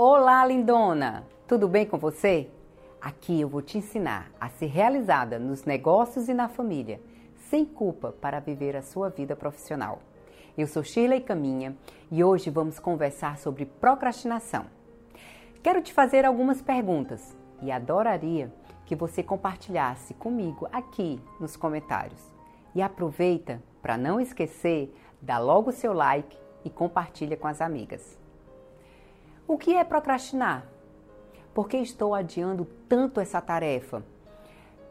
Olá, lindona! Tudo bem com você? Aqui eu vou te ensinar a ser realizada nos negócios e na família, sem culpa para viver a sua vida profissional. Eu sou Shirley Caminha e hoje vamos conversar sobre procrastinação. Quero te fazer algumas perguntas e adoraria que você compartilhasse comigo aqui nos comentários. E aproveita para não esquecer, dá logo o seu like e compartilha com as amigas. O que é procrastinar? Por que estou adiando tanto essa tarefa?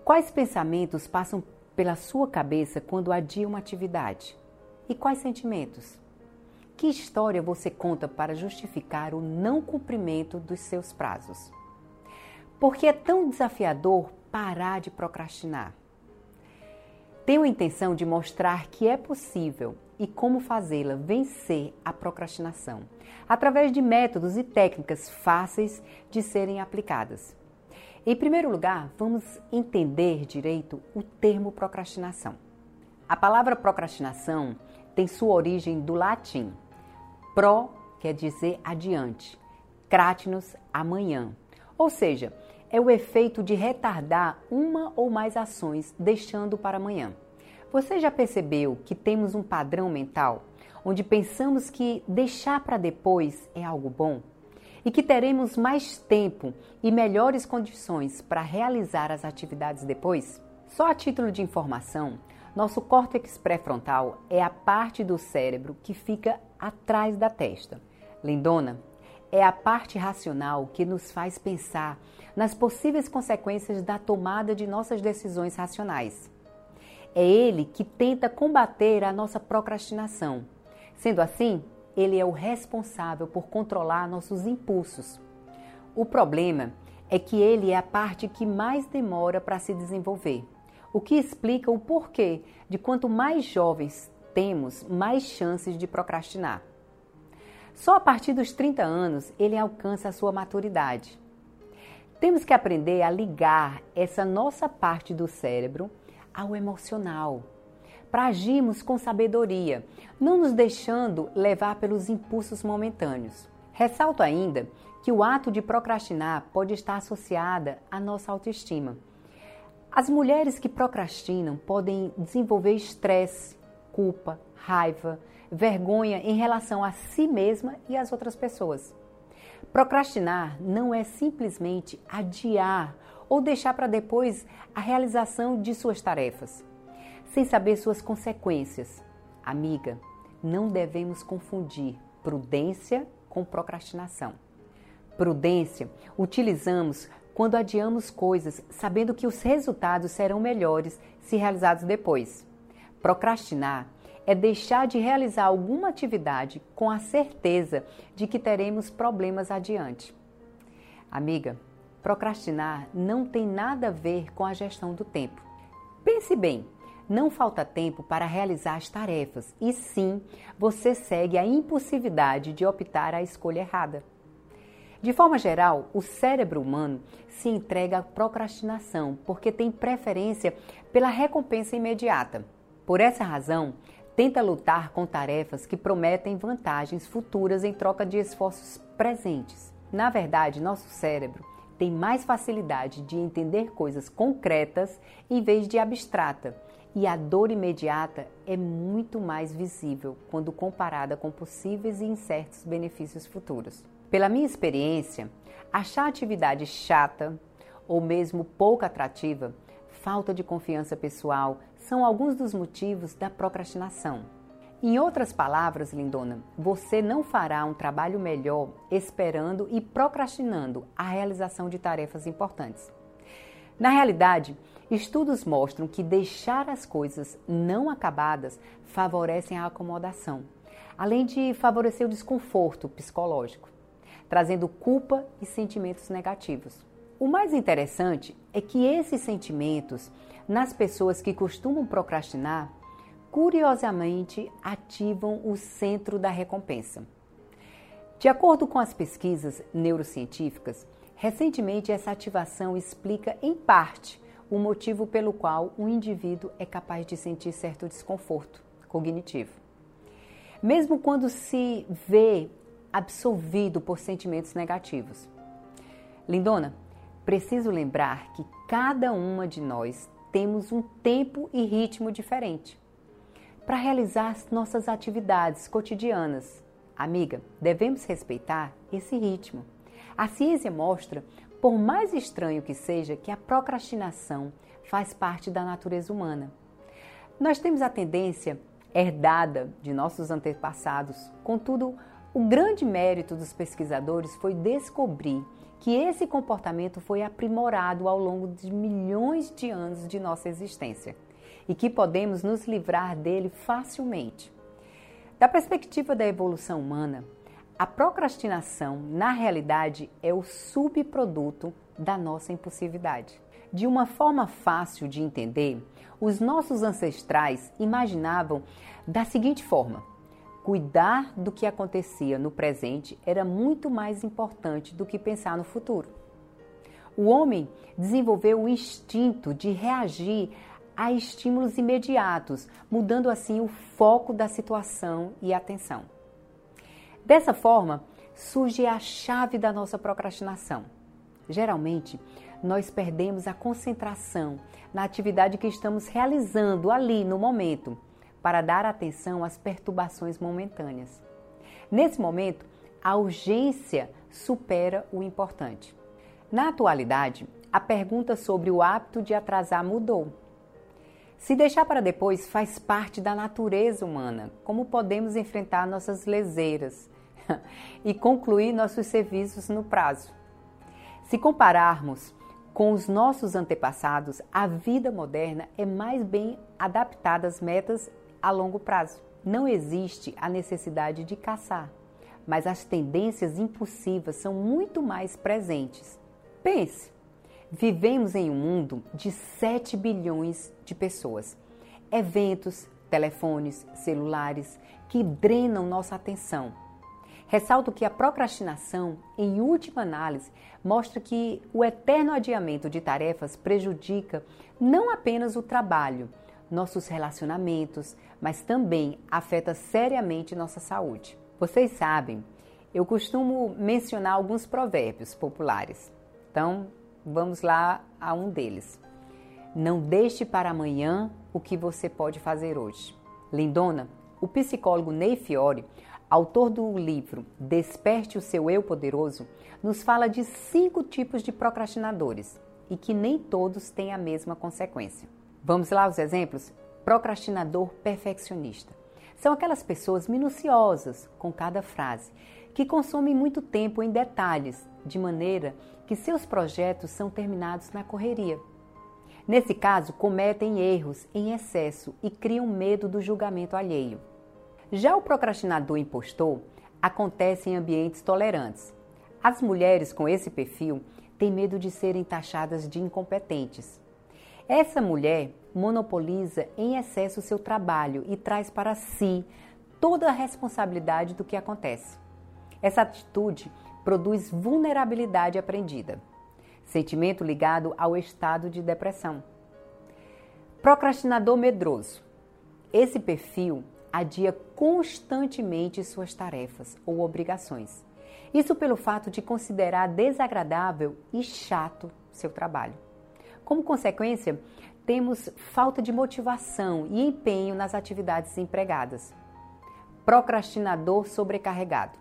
Quais pensamentos passam pela sua cabeça quando adia uma atividade? E quais sentimentos? Que história você conta para justificar o não cumprimento dos seus prazos? Porque é tão desafiador parar de procrastinar. Tenho a intenção de mostrar que é possível e como fazê-la vencer a procrastinação, através de métodos e técnicas fáceis de serem aplicadas. Em primeiro lugar, vamos entender direito o termo procrastinação. A palavra procrastinação tem sua origem do latim. Pro quer dizer adiante, cratinus, amanhã. Ou seja, é o efeito de retardar uma ou mais ações, deixando para amanhã. Você já percebeu que temos um padrão mental onde pensamos que deixar para depois é algo bom? E que teremos mais tempo e melhores condições para realizar as atividades depois? Só a título de informação, nosso córtex pré-frontal é a parte do cérebro que fica atrás da testa. Lindona, é a parte racional que nos faz pensar nas possíveis consequências da tomada de nossas decisões racionais. É ele que tenta combater a nossa procrastinação. Sendo assim, ele é o responsável por controlar nossos impulsos. O problema é que ele é a parte que mais demora para se desenvolver, o que explica o porquê de quanto mais jovens temos, mais chances de procrastinar. Só a partir dos 30 anos ele alcança a sua maturidade. Temos que aprender a ligar essa nossa parte do cérebro ao emocional, para agirmos com sabedoria, não nos deixando levar pelos impulsos momentâneos. Ressalto ainda que o ato de procrastinar pode estar associada à nossa autoestima. As mulheres que procrastinam podem desenvolver estresse, culpa, raiva, vergonha em relação a si mesma e às outras pessoas. Procrastinar não é simplesmente adiar ou deixar para depois a realização de suas tarefas, sem saber suas consequências. Amiga, não devemos confundir prudência com procrastinação. Prudência utilizamos quando adiamos coisas sabendo que os resultados serão melhores se realizados depois. Procrastinar é deixar de realizar alguma atividade com a certeza de que teremos problemas adiante. Amiga, procrastinar não tem nada a ver com a gestão do tempo. Pense bem, não falta tempo para realizar as tarefas e sim você segue a impulsividade de optar a escolha errada. De forma geral, o cérebro humano se entrega à procrastinação porque tem preferência pela recompensa imediata. Por essa razão, tenta lutar com tarefas que prometem vantagens futuras em troca de esforços presentes. Na verdade, nosso cérebro tem mais facilidade de entender coisas concretas em vez de abstrata, e a dor imediata é muito mais visível quando comparada com possíveis e incertos benefícios futuros. Pela minha experiência, achar atividade chata ou mesmo pouco atrativa falta de confiança pessoal são alguns dos motivos da procrastinação. Em outras palavras, lindona, você não fará um trabalho melhor esperando e procrastinando a realização de tarefas importantes. Na realidade, estudos mostram que deixar as coisas não acabadas favorecem a acomodação, além de favorecer o desconforto psicológico, trazendo culpa e sentimentos negativos. O mais interessante é que esses sentimentos, nas pessoas que costumam procrastinar, curiosamente ativam o centro da recompensa. De acordo com as pesquisas neurocientíficas, recentemente essa ativação explica, em parte, o motivo pelo qual um indivíduo é capaz de sentir certo desconforto cognitivo. Mesmo quando se vê absolvido por sentimentos negativos. Lindona, preciso lembrar que cada uma de nós temos um tempo e ritmo diferente para realizar as nossas atividades cotidianas. Amiga, devemos respeitar esse ritmo. A ciência mostra, por mais estranho que seja, que a procrastinação faz parte da natureza humana. Nós temos a tendência herdada de nossos antepassados, contudo, o grande mérito dos pesquisadores foi descobrir que esse comportamento foi aprimorado ao longo de milhões de anos de nossa existência e que podemos nos livrar dele facilmente. Da perspectiva da evolução humana, a procrastinação, na realidade, é o subproduto da nossa impulsividade. De uma forma fácil de entender, os nossos ancestrais imaginavam da seguinte forma: cuidar do que acontecia no presente era muito mais importante do que pensar no futuro. O homem desenvolveu o instinto de reagir a estímulos imediatos, mudando assim o foco da situação e atenção. Dessa forma, surge a chave da nossa procrastinação. Geralmente, nós perdemos a concentração na atividade que estamos realizando ali no momento, para dar atenção às perturbações momentâneas. Nesse momento, a urgência supera o importante. Na atualidade, a pergunta sobre o hábito de atrasar mudou. Se deixar para depois faz parte da natureza humana, como podemos enfrentar nossas leseiras e concluir nossos serviços no prazo. Se compararmos com os nossos antepassados, a vida moderna é mais bem adaptada às metas a longo prazo. Não existe a necessidade de caçar, mas as tendências impulsivas são muito mais presentes. Pense, vivemos em um mundo de 7 bilhões de pessoas. Eventos, telefones, celulares que drenam nossa atenção Ressalto que a procrastinação, em última análise, mostra que o eterno adiamento de tarefas prejudica não apenas o trabalho, nossos relacionamentos, mas também afeta seriamente nossa saúde. Vocês sabem, eu costumo mencionar alguns provérbios populares. Então, vamos lá a um deles. Não deixe para amanhã o que você pode fazer hoje. Lindona, o psicólogo Ney Fiore autor do livro Desperte o seu eu poderoso, nos fala de cinco tipos de procrastinadores e que nem todos têm a mesma consequência. Vamos lá os exemplos? Procrastinador perfeccionista. São aquelas pessoas minuciosas com cada frase, que consomem muito tempo em detalhes, de maneira que seus projetos são terminados na correria. Nesse caso, cometem erros em excesso e criam medo do julgamento alheio. Já o procrastinador impostor acontece em ambientes tolerantes. As mulheres com esse perfil têm medo de serem taxadas de incompetentes. Essa mulher monopoliza em excesso seu trabalho e traz para si toda a responsabilidade do que acontece. Essa atitude produz vulnerabilidade aprendida, sentimento ligado ao estado de depressão. Procrastinador medroso. Esse perfil adia constantemente suas tarefas ou obrigações. Isso pelo fato de considerar desagradável e chato seu trabalho. Como consequência, temos falta de motivação e empenho nas atividades empregadas. Procrastinador sobrecarregado.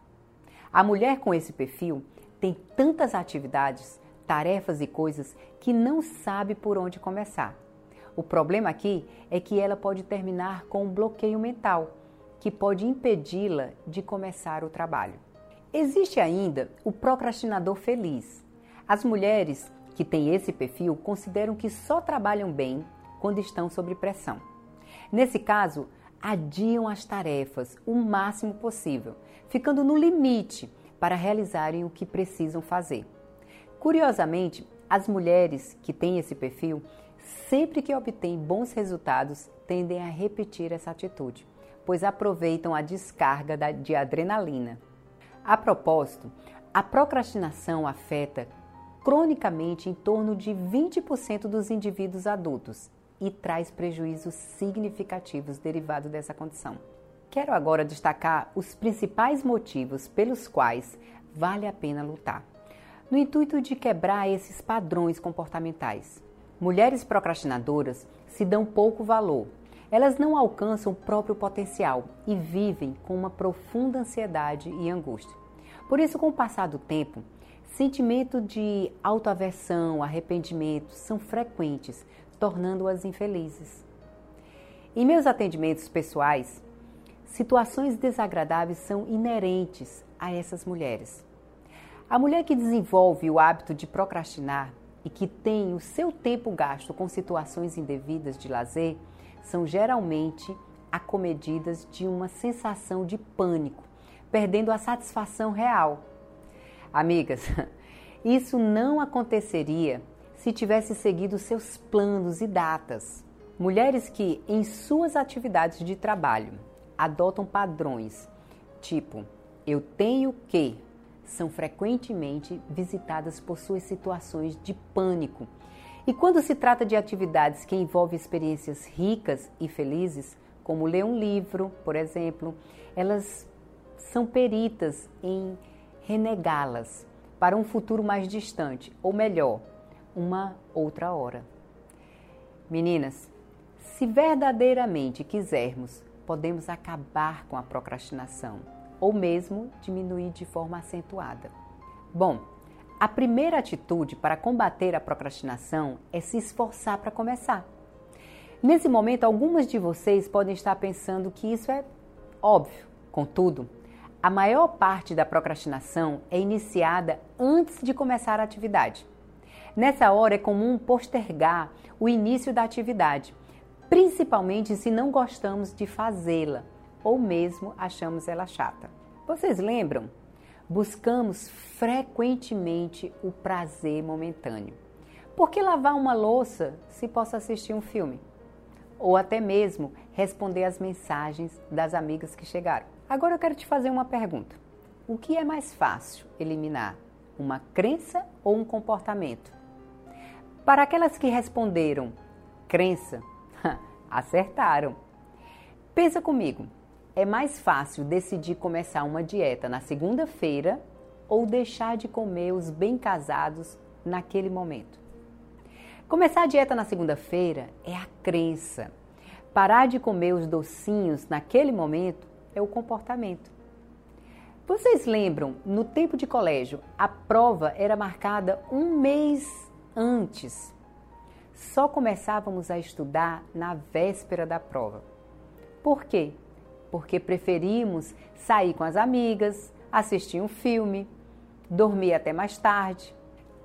A mulher com esse perfil tem tantas atividades, tarefas e coisas que não sabe por onde começar. O problema aqui é que ela pode terminar com um bloqueio mental, que pode impedi-la de começar o trabalho. Existe ainda o procrastinador feliz. As mulheres que têm esse perfil consideram que só trabalham bem quando estão sob pressão. Nesse caso, adiam as tarefas o máximo possível, ficando no limite para realizarem o que precisam fazer. Curiosamente, as mulheres que têm esse perfil sempre que obtêm bons resultados, tendem a repetir essa atitude, pois aproveitam a descarga de adrenalina. A propósito, a procrastinação afeta cronicamente em torno de 20% dos indivíduos adultos e traz prejuízos significativos derivados dessa condição. Quero agora destacar os principais motivos pelos quais vale a pena lutar, no intuito de quebrar esses padrões comportamentais. Mulheres procrastinadoras se dão pouco valor. Elas não alcançam o próprio potencial e vivem com uma profunda ansiedade e angústia. Por isso, com o passar do tempo, sentimento de autoaversão, arrependimento são frequentes, tornando-as infelizes. Em meus atendimentos pessoais, situações desagradáveis são inerentes a essas mulheres. A mulher que desenvolve o hábito de procrastinar e que tem o seu tempo gasto com situações indevidas de lazer são geralmente acomedidas de uma sensação de pânico, perdendo a satisfação real. Amigas, isso não aconteceria se tivesse seguido seus planos e datas. Mulheres que, em suas atividades de trabalho, adotam padrões tipo eu tenho que, são frequentemente visitadas por suas situações de pânico. E quando se trata de atividades que envolvem experiências ricas e felizes, como ler um livro, por exemplo, elas são peritas em renegá-las para um futuro mais distante, ou melhor, uma outra hora. Meninas, se verdadeiramente quisermos, podemos acabar com a procrastinação ou mesmo diminuir de forma acentuada. Bom, a primeira atitude para combater a procrastinação é se esforçar para começar. Nesse momento, algumas de vocês podem estar pensando que isso é óbvio. Contudo, a maior parte da procrastinação é iniciada antes de começar a atividade. Nessa hora é comum postergar o início da atividade, principalmente se não gostamos de fazê-la ou mesmo achamos ela chata. Vocês lembram? Buscamos frequentemente o prazer momentâneo. Por que lavar uma louça se posso assistir um filme? Ou até mesmo responder as mensagens das amigas que chegaram. Agora eu quero te fazer uma pergunta. O que é mais fácil eliminar? Uma crença ou um comportamento? Para aquelas que responderam crença, acertaram. Pensa comigo, é mais fácil decidir começar uma dieta na segunda-feira ou deixar de comer os bem casados naquele momento. Começar a dieta na segunda-feira é a crença. Parar de comer os docinhos naquele momento é o comportamento. Vocês lembram, no tempo de colégio, a prova era marcada um mês antes. Só começávamos a estudar na véspera da prova. Por quê? porque preferimos sair com as amigas, assistir um filme, dormir até mais tarde.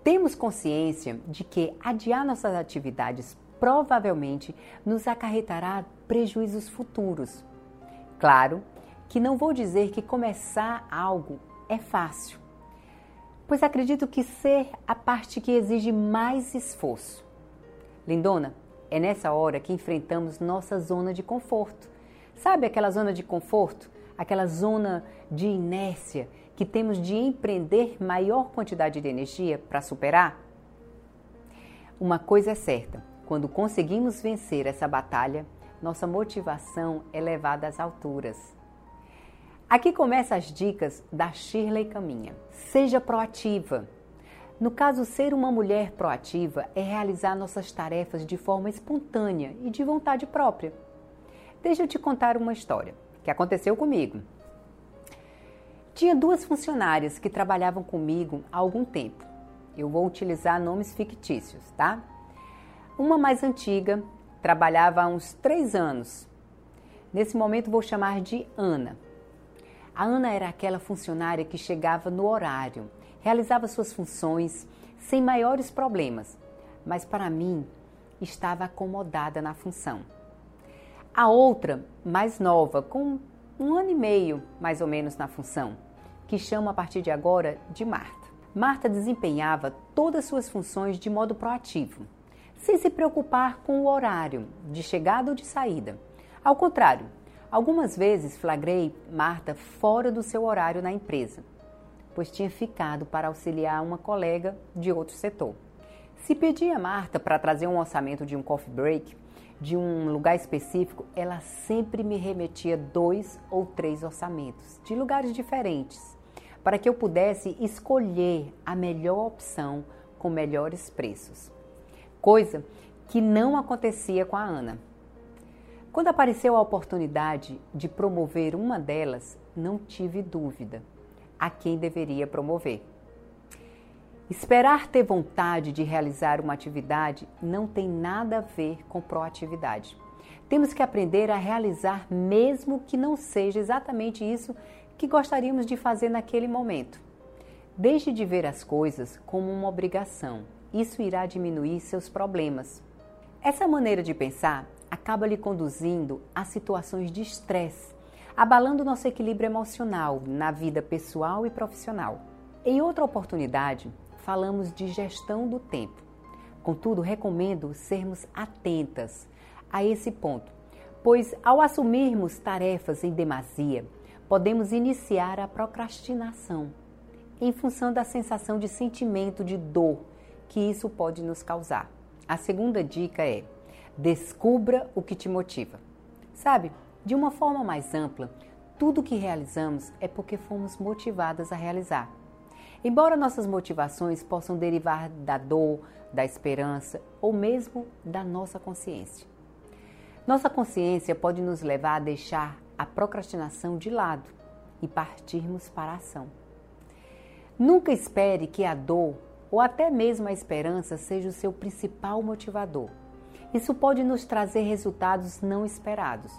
Temos consciência de que adiar nossas atividades provavelmente nos acarretará prejuízos futuros. Claro que não vou dizer que começar algo é fácil, pois acredito que ser a parte que exige mais esforço. Lindona, é nessa hora que enfrentamos nossa zona de conforto Sabe aquela zona de conforto? Aquela zona de inércia que temos de empreender maior quantidade de energia para superar? Uma coisa é certa: quando conseguimos vencer essa batalha, nossa motivação é levada às alturas. Aqui começam as dicas da Shirley Caminha. Seja proativa. No caso, ser uma mulher proativa é realizar nossas tarefas de forma espontânea e de vontade própria. Deixa eu te contar uma história que aconteceu comigo. Tinha duas funcionárias que trabalhavam comigo há algum tempo. Eu vou utilizar nomes fictícios, tá? Uma mais antiga trabalhava há uns três anos. Nesse momento vou chamar de Ana. A Ana era aquela funcionária que chegava no horário, realizava suas funções sem maiores problemas, mas para mim estava acomodada na função. A outra, mais nova, com um ano e meio mais ou menos na função, que chamo a partir de agora de Marta. Marta desempenhava todas as suas funções de modo proativo, sem se preocupar com o horário de chegada ou de saída. Ao contrário, algumas vezes flagrei Marta fora do seu horário na empresa, pois tinha ficado para auxiliar uma colega de outro setor. Se pedia a Marta para trazer um orçamento de um coffee break, de um lugar específico, ela sempre me remetia dois ou três orçamentos de lugares diferentes, para que eu pudesse escolher a melhor opção com melhores preços. Coisa que não acontecia com a Ana. Quando apareceu a oportunidade de promover uma delas, não tive dúvida a quem deveria promover. Esperar ter vontade de realizar uma atividade não tem nada a ver com proatividade. Temos que aprender a realizar, mesmo que não seja exatamente isso que gostaríamos de fazer naquele momento. Deixe de ver as coisas como uma obrigação. Isso irá diminuir seus problemas. Essa maneira de pensar acaba lhe conduzindo a situações de estresse, abalando nosso equilíbrio emocional na vida pessoal e profissional. Em outra oportunidade, falamos de gestão do tempo. Contudo, recomendo sermos atentas a esse ponto, pois ao assumirmos tarefas em demasia, podemos iniciar a procrastinação em função da sensação de sentimento de dor que isso pode nos causar. A segunda dica é: descubra o que te motiva. Sabe, de uma forma mais ampla, tudo que realizamos é porque fomos motivadas a realizar. Embora nossas motivações possam derivar da dor, da esperança ou mesmo da nossa consciência. Nossa consciência pode nos levar a deixar a procrastinação de lado e partirmos para a ação. Nunca espere que a dor ou até mesmo a esperança seja o seu principal motivador. Isso pode nos trazer resultados não esperados.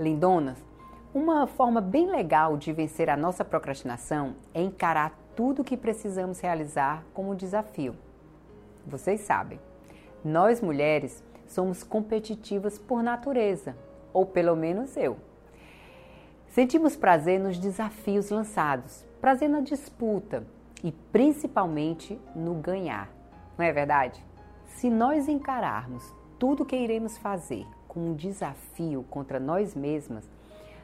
Lindonas, uma forma bem legal de vencer a nossa procrastinação é encarar tudo o que precisamos realizar como desafio. Vocês sabem, nós mulheres somos competitivas por natureza, ou pelo menos eu. Sentimos prazer nos desafios lançados, prazer na disputa e principalmente no ganhar, não é verdade? Se nós encararmos tudo que iremos fazer como um desafio contra nós mesmas,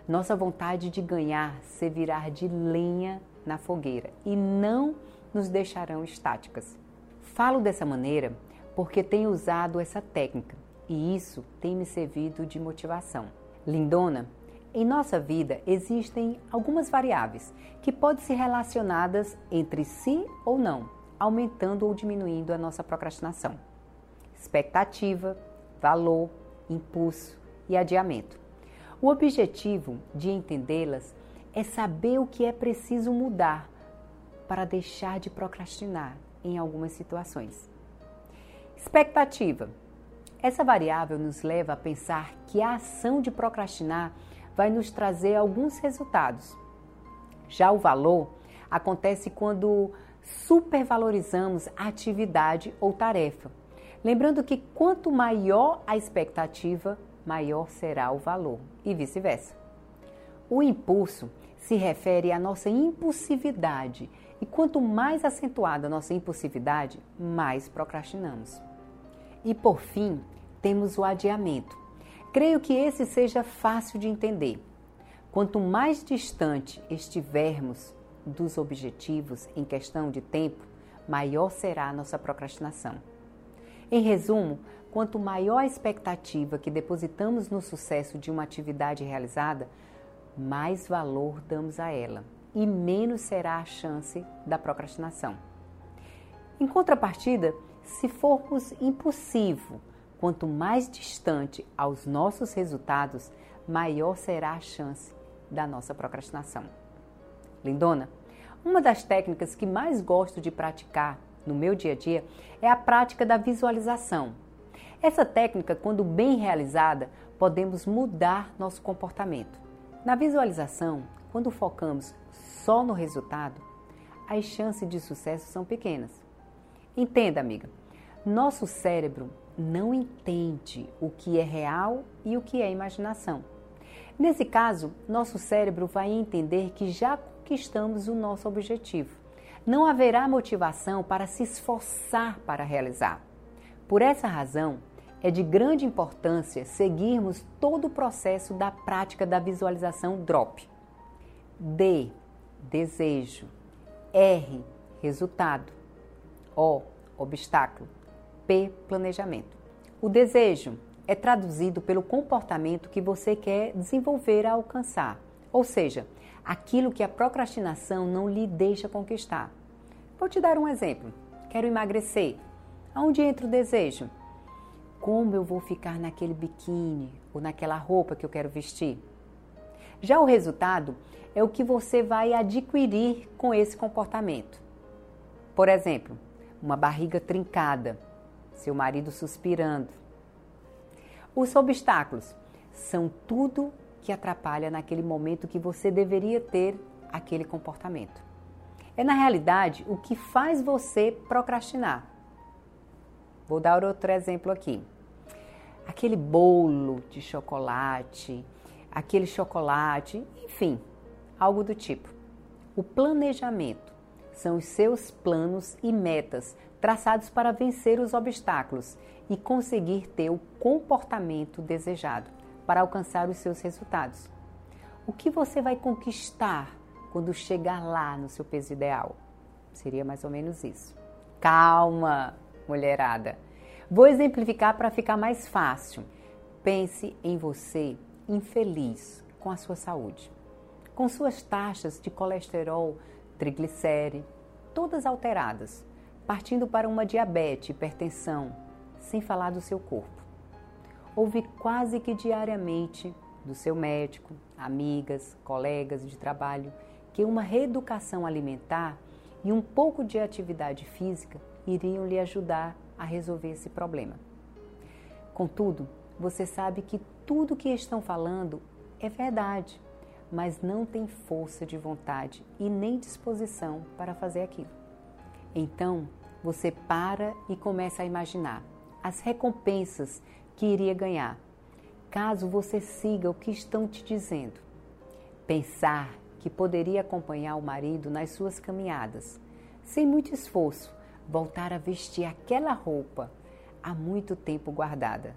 nossa vontade de ganhar servirá de lenha na fogueira e não nos deixarão estáticas. Falo dessa maneira porque tenho usado essa técnica e isso tem me servido de motivação. Lindona, em nossa vida existem algumas variáveis que podem ser relacionadas entre si ou não, aumentando ou diminuindo a nossa procrastinação. Expectativa, valor, impulso e adiamento. O objetivo de entendê-las é saber o que é preciso mudar para deixar de procrastinar em algumas situações. Expectativa. Essa variável nos leva a pensar que a ação de procrastinar vai nos trazer alguns resultados. Já o valor acontece quando supervalorizamos a atividade ou tarefa. Lembrando que quanto maior a expectativa, maior será o valor, e vice-versa. O impulso se refere à nossa impulsividade. E quanto mais acentuada a nossa impulsividade, mais procrastinamos. E por fim, temos o adiamento. Creio que esse seja fácil de entender. Quanto mais distante estivermos dos objetivos em questão de tempo, maior será a nossa procrastinação. Em resumo, quanto maior a expectativa que depositamos no sucesso de uma atividade realizada, mais valor damos a ela e menos será a chance da procrastinação. Em contrapartida, se formos impulsivo, quanto mais distante aos nossos resultados, maior será a chance da nossa procrastinação. Lindona, uma das técnicas que mais gosto de praticar no meu dia a dia é a prática da visualização. Essa técnica, quando bem realizada, podemos mudar nosso comportamento. Na visualização, quando focamos só no resultado, as chances de sucesso são pequenas. Entenda, amiga, nosso cérebro não entende o que é real e o que é imaginação. Nesse caso, nosso cérebro vai entender que já conquistamos o nosso objetivo. Não haverá motivação para se esforçar para realizar. Por essa razão, é de grande importância seguirmos todo o processo da prática da visualização DROP. D. Desejo. R. Resultado. O. Obstáculo. P. Planejamento. O desejo é traduzido pelo comportamento que você quer desenvolver a alcançar, ou seja, aquilo que a procrastinação não lhe deixa conquistar. Vou te dar um exemplo. Quero emagrecer. Aonde entra o desejo? Como eu vou ficar naquele biquíni ou naquela roupa que eu quero vestir? Já o resultado é o que você vai adquirir com esse comportamento. Por exemplo, uma barriga trincada, seu marido suspirando. Os obstáculos são tudo que atrapalha naquele momento que você deveria ter aquele comportamento. É na realidade o que faz você procrastinar. Vou dar outro exemplo aqui. Aquele bolo de chocolate, aquele chocolate, enfim, algo do tipo. O planejamento são os seus planos e metas traçados para vencer os obstáculos e conseguir ter o comportamento desejado para alcançar os seus resultados. O que você vai conquistar quando chegar lá no seu peso ideal? Seria mais ou menos isso. Calma, mulherada. Vou exemplificar para ficar mais fácil. Pense em você infeliz com a sua saúde, com suas taxas de colesterol, triglicérides, todas alteradas, partindo para uma diabetes, hipertensão, sem falar do seu corpo. Ouve quase que diariamente do seu médico, amigas, colegas de trabalho que uma reeducação alimentar e um pouco de atividade física iriam lhe ajudar a resolver esse problema. Contudo, você sabe que tudo que estão falando é verdade, mas não tem força de vontade e nem disposição para fazer aquilo. Então, você para e começa a imaginar as recompensas que iria ganhar, caso você siga o que estão te dizendo. Pensar que poderia acompanhar o marido nas suas caminhadas, sem muito esforço, voltar a vestir aquela roupa há muito tempo guardada.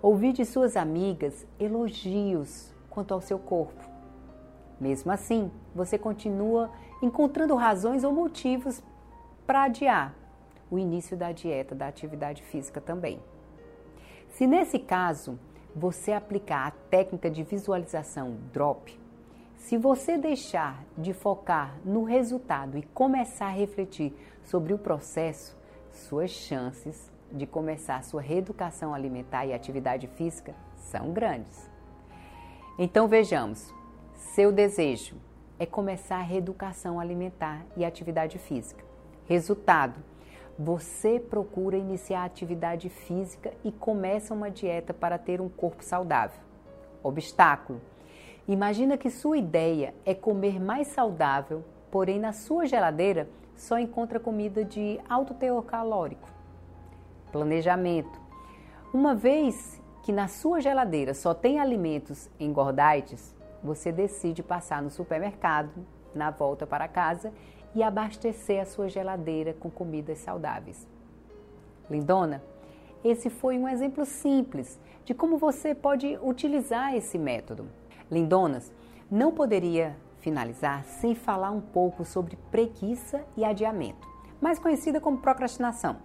Ouvir de suas amigas elogios quanto ao seu corpo. Mesmo assim, você continua encontrando razões ou motivos para adiar o início da dieta, da atividade física também. Se nesse caso você aplicar a técnica de visualização DROP, se você deixar de focar no resultado e começar a refletir sobre o processo, suas chances de começar sua reeducação alimentar e atividade física são grandes. Então vejamos, seu desejo é começar a reeducação alimentar e atividade física. Resultado: você procura iniciar atividade física e começa uma dieta para ter um corpo saudável. Obstáculo: imagina que sua ideia é comer mais saudável, porém na sua geladeira só encontra comida de alto teor calórico. Planejamento: uma vez que na sua geladeira só tem alimentos engordantes, você decide passar no supermercado na volta para casa e abastecer a sua geladeira com comidas saudáveis. Lindona, esse foi um exemplo simples de como você pode utilizar esse método. Lindonas, não poderia finalizar sem falar um pouco sobre preguiça e adiamento, mais conhecida como procrastinação.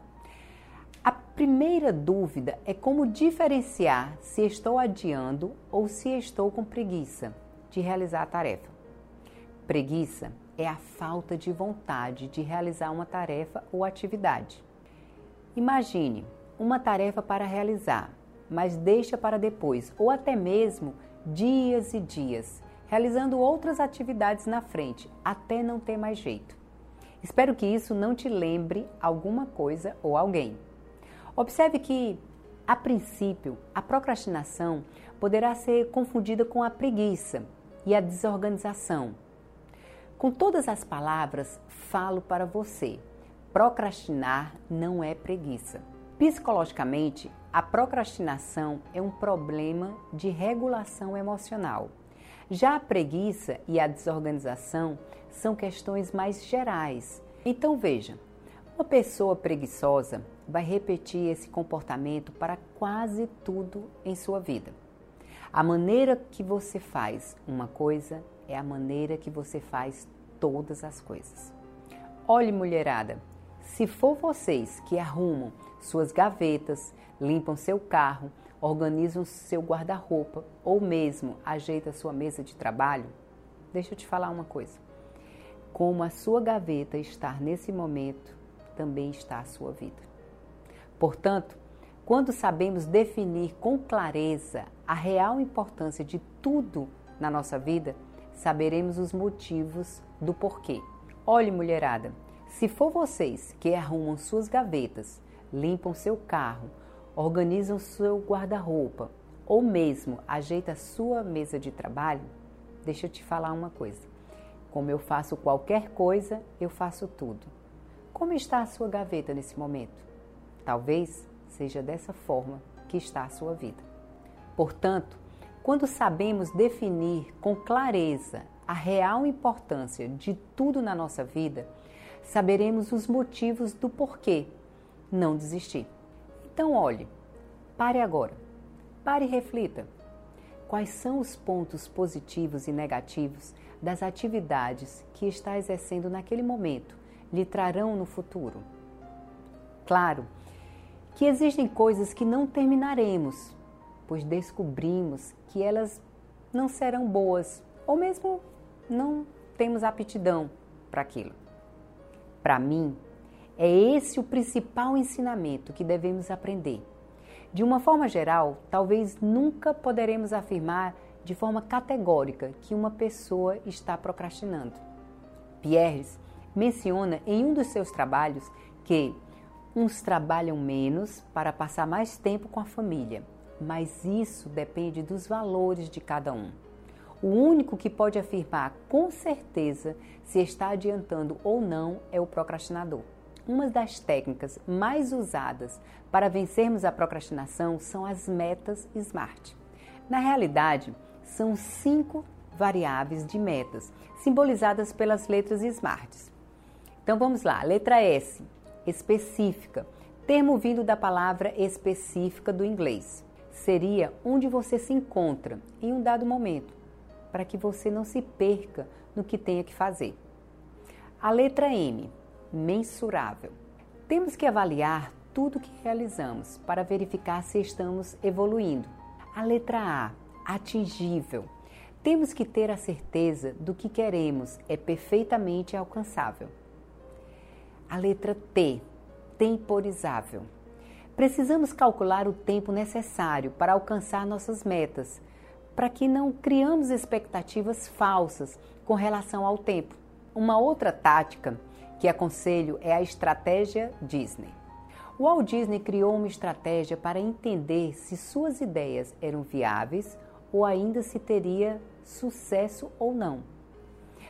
A primeira dúvida é como diferenciar se estou adiando ou se estou com preguiça de realizar a tarefa. Preguiça é a falta de vontade de realizar uma tarefa ou atividade. Imagine uma tarefa para realizar, mas deixa para depois, ou até mesmo dias e dias, realizando outras atividades na frente, até não ter mais jeito. Espero que isso não te lembre alguma coisa ou alguém. Observe que, a princípio, a procrastinação poderá ser confundida com a preguiça e a desorganização com todas as palavras, falo para você: procrastinar não é preguiça. Psicologicamente, a procrastinação é um problema de regulação emocional. Já a preguiça e a desorganização são questões mais gerais. Então veja, uma pessoa preguiçosa vai repetir esse comportamento para quase tudo em sua vida. A maneira que você faz uma coisa é a maneira que você faz todas as coisas. Olhe, mulherada, se for vocês que arrumam suas gavetas, limpam seu carro, organiza o seu guarda-roupa ou mesmo ajeita sua mesa de trabalho, deixa eu te falar uma coisa. Como a sua gaveta está nesse momento, também está a sua vida. Portanto, quando sabemos definir com clareza a real importância de tudo na nossa vida, saberemos os motivos do porquê. Olhe, mulherada, se for vocês que arrumam suas gavetas, limpam seu carro, organizam seu guarda-roupa ou mesmo ajeita sua mesa de trabalho, deixa eu te falar uma coisa. Como eu faço qualquer coisa, eu faço tudo. Como está a sua gaveta nesse momento? Talvez seja dessa forma que está a sua vida. Portanto, quando sabemos definir com clareza a real importância de tudo na nossa vida, saberemos os motivos do porquê não desistir. Então, olhe, pare agora, pare e reflita. Quais são os pontos positivos e negativos das atividades que está exercendo naquele momento lhe trarão no futuro? Claro que existem coisas que não terminaremos, pois descobrimos que elas não serão boas ou mesmo não temos aptidão para aquilo. Para mim, é esse o principal ensinamento que devemos aprender. De uma forma geral, talvez nunca poderemos afirmar de forma categórica que uma pessoa está procrastinando. Pierres menciona em um dos seus trabalhos que uns trabalham menos para passar mais tempo com a família, mas isso depende dos valores de cada um. O único que pode afirmar com certeza se está adiantando ou não é o procrastinador. Uma das técnicas mais usadas para vencermos a procrastinação são as metas SMART. Na realidade, são cinco variáveis de metas, simbolizadas pelas letras SMART. Então vamos lá, letra S, específica, termo vindo da palavra específica do inglês. Seria onde você se encontra em um dado momento, para que você não se perca no que tenha que fazer. A letra M, mensurável. Temos que avaliar tudo que realizamos para verificar se estamos evoluindo. A letra A, atingível. Temos que ter a certeza do que queremos é perfeitamente alcançável. A letra T, temporizável. Precisamos calcular o tempo necessário para alcançar nossas metas, para que não criamos expectativas falsas com relação ao tempo. Uma outra tática que aconselho é a estratégia Disney. O Walt Disney criou uma estratégia para entender se suas ideias eram viáveis ou ainda se teria sucesso ou não.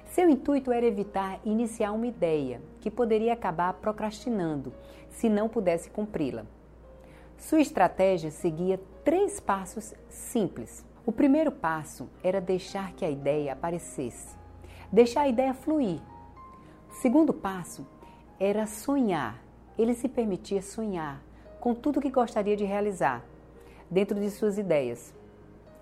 Seu intuito era evitar iniciar uma ideia que poderia acabar procrastinando se não pudesse cumpri-la. Sua estratégia seguia três passos simples. O primeiro passo era deixar que a ideia aparecesse, deixar a ideia fluir, Segundo passo era sonhar. Ele se permitia sonhar com tudo que gostaria de realizar dentro de suas ideias.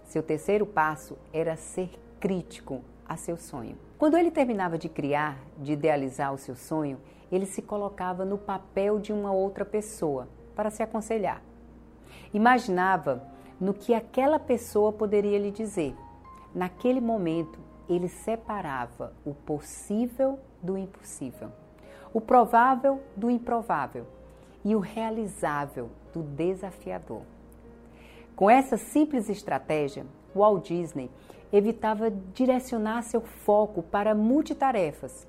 Seu terceiro passo era ser crítico a seu sonho. Quando ele terminava de criar, de idealizar o seu sonho, ele se colocava no papel de uma outra pessoa para se aconselhar. Imaginava no que aquela pessoa poderia lhe dizer. Naquele momento, ele separava o possível do impossível, o provável do improvável e o realizável do desafiador. Com essa simples estratégia, Walt Disney evitava direcionar seu foco para multitarefas.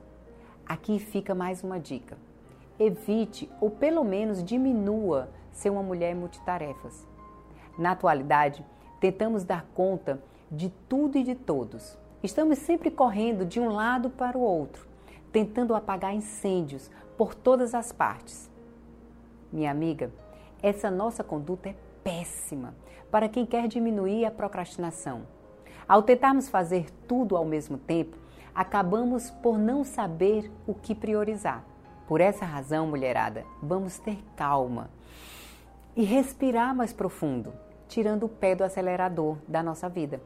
Aqui fica mais uma dica. Evite ou pelo menos diminua ser uma mulher multitarefas. Na atualidade, tentamos dar conta de tudo e de todos. Estamos sempre correndo de um lado para o outro, tentando apagar incêndios por todas as partes. Minha amiga, essa nossa conduta é péssima para quem quer diminuir a procrastinação. Ao tentarmos fazer tudo ao mesmo tempo, acabamos por não saber o que priorizar. Por essa razão, mulherada, vamos ter calma e respirar mais profundo, tirando o pé do acelerador da nossa vida.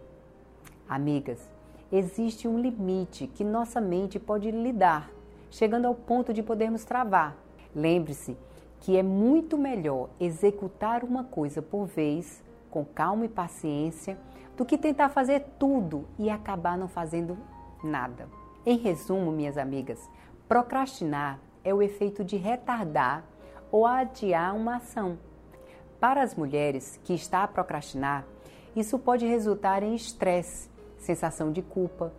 Amigas, existe um limite que nossa mente pode lidar, chegando ao ponto de podermos travar. Lembre-se que é muito melhor executar uma coisa por vez com calma e paciência do que tentar fazer tudo e acabar não fazendo nada. Em resumo, minhas amigas, procrastinar é o efeito de retardar ou adiar uma ação. Para as mulheres que está a procrastinar, isso pode resultar em estresse, sensação de culpa,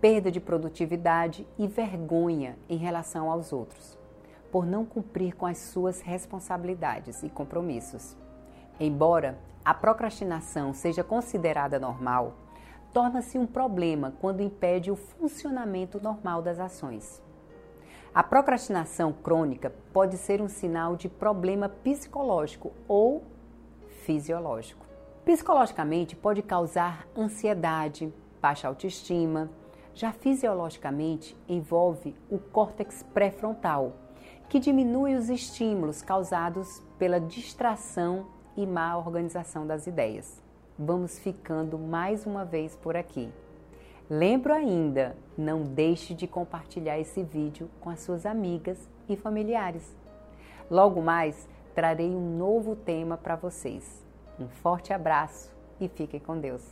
perda de produtividade e vergonha em relação aos outros, por não cumprir com as suas responsabilidades e compromissos. Embora a procrastinação seja considerada normal, torna-se um problema quando impede o funcionamento normal das ações. A procrastinação crônica pode ser um sinal de problema psicológico ou fisiológico. Psicologicamente, pode causar ansiedade, baixa autoestima. Já fisiologicamente, envolve o córtex pré-frontal, que diminui os estímulos causados pela distração e má organização das ideias. Vamos ficando mais uma vez por aqui. Lembro ainda, não deixe de compartilhar esse vídeo com as suas amigas e familiares. Logo mais, trarei um novo tema para vocês. Um forte abraço e fiquem com Deus.